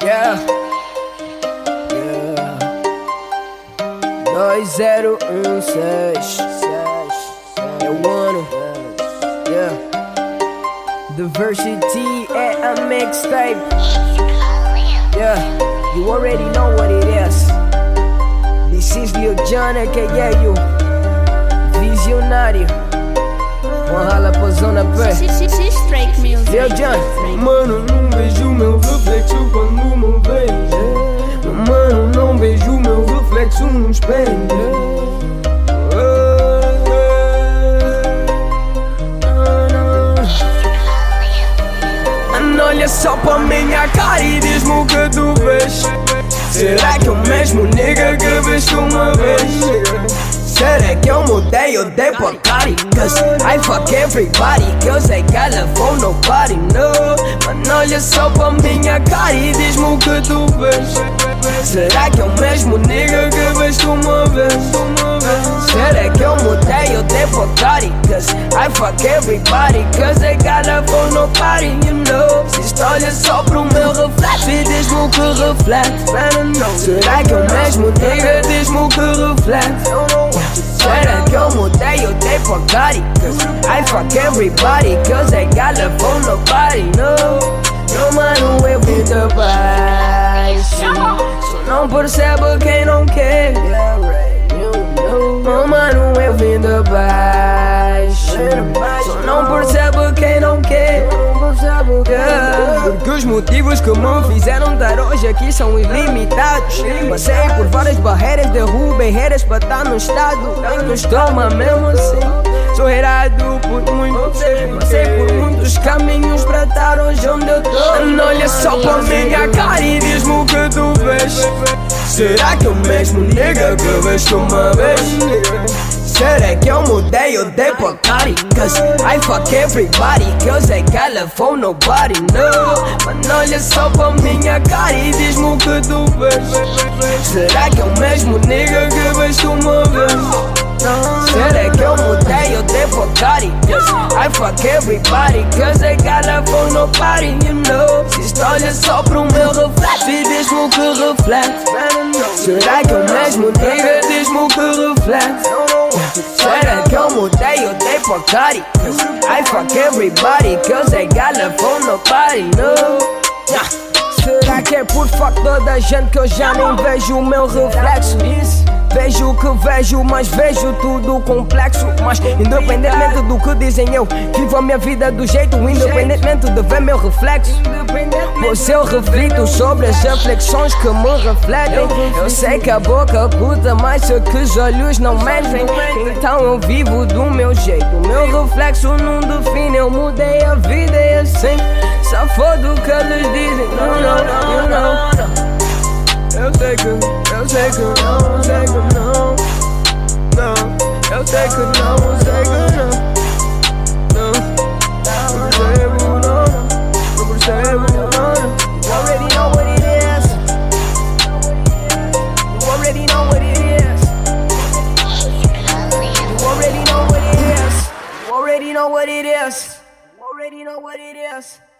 Yeah. Yeah. Dois zero um seis. É o ano. Yeah. Diversity é a mixtape. Yeah. You already know what it is. This is Lil Jon, aka you. Visionário. Uma rala pra zona P. Straight music. Lil Jon. Mano, espelho. Mano, olha só pra minha cara e diz-me o que tu vês. Será que é o mesmo nigga que viste uma vez? Será que eu mudei? Eu dei pra cari Cause I fuck everybody Cause I got love for nobody No Mano, olha só pra minha cara e diz-me o que tu vês Será que é o mesmo nigga que viste uma vez? Será que eu mudei? Eu dei pra cari Cause I fuck everybody Cause I got love for nobody You know Se olha só pro meu reflexo E diz-me o que reflete Será que é o mesmo nigga? Diz-me o que reflete Que eu mudei? Eu dei pra cari Cause I fuck everybody Cause I got love for nobody No. Meu mano, eu vim de baixo. Só não percebo quem não quer. Meu mano, eu vim de baixo porque os motivos que me fizeram estar hoje aqui são ilimitados. Passei por várias barreiras, derrubei reiras para estar no estado estou mas mesmo assim Sou errado por muito Passei por muitos caminhos para estar hoje onde eu tô. Olha só para minha cara e diz-me o que tu vês. Será que o mesmo nigga que veste uma vez? Será que eu mudei? Eu dei pra cari Cause I fuck everybody Cause I got love for nobody No olha só pra minha cara e diz-me o que tu vês Será que é o mesmo nigga que veste uma vez? Será que eu mudei? Eu dei pra cari Cause I fuck everybody Cause I got love for nobody You know Se olha só pro meu reflexo E diz-me o que reflete Será que é o mesmo nigga? Diz-me o que reflete Será que eu mudei? Eu dei pra cari Cause I fuck everybody Cause I got love for nobody No yeah. Será que é por facto da gente que eu já nem vejo o meu reflexo? Vejo o que vejo, mas vejo tudo complexo. Mas independentemente do que dizem, eu vivo a minha vida do jeito, independentemente de ver meu reflexo. Pois eu reflito sobre as reflexões que me refletem. Eu sei que a boca puta, mas sei que os olhos não mentem. Então eu vivo do meu jeito. O meu reflexo não define, eu mudei a vida e assim. Só foda o que eles dizem. Não, não, não, não. Eu sei que, eu sei que não, eu sei que não. Não, eu sei que não, eu sei que não. Não, não percebo, não, não percebo, não. You already know what it is. You already know what it is. You already know what it is. You already know what it is. You already know what it is.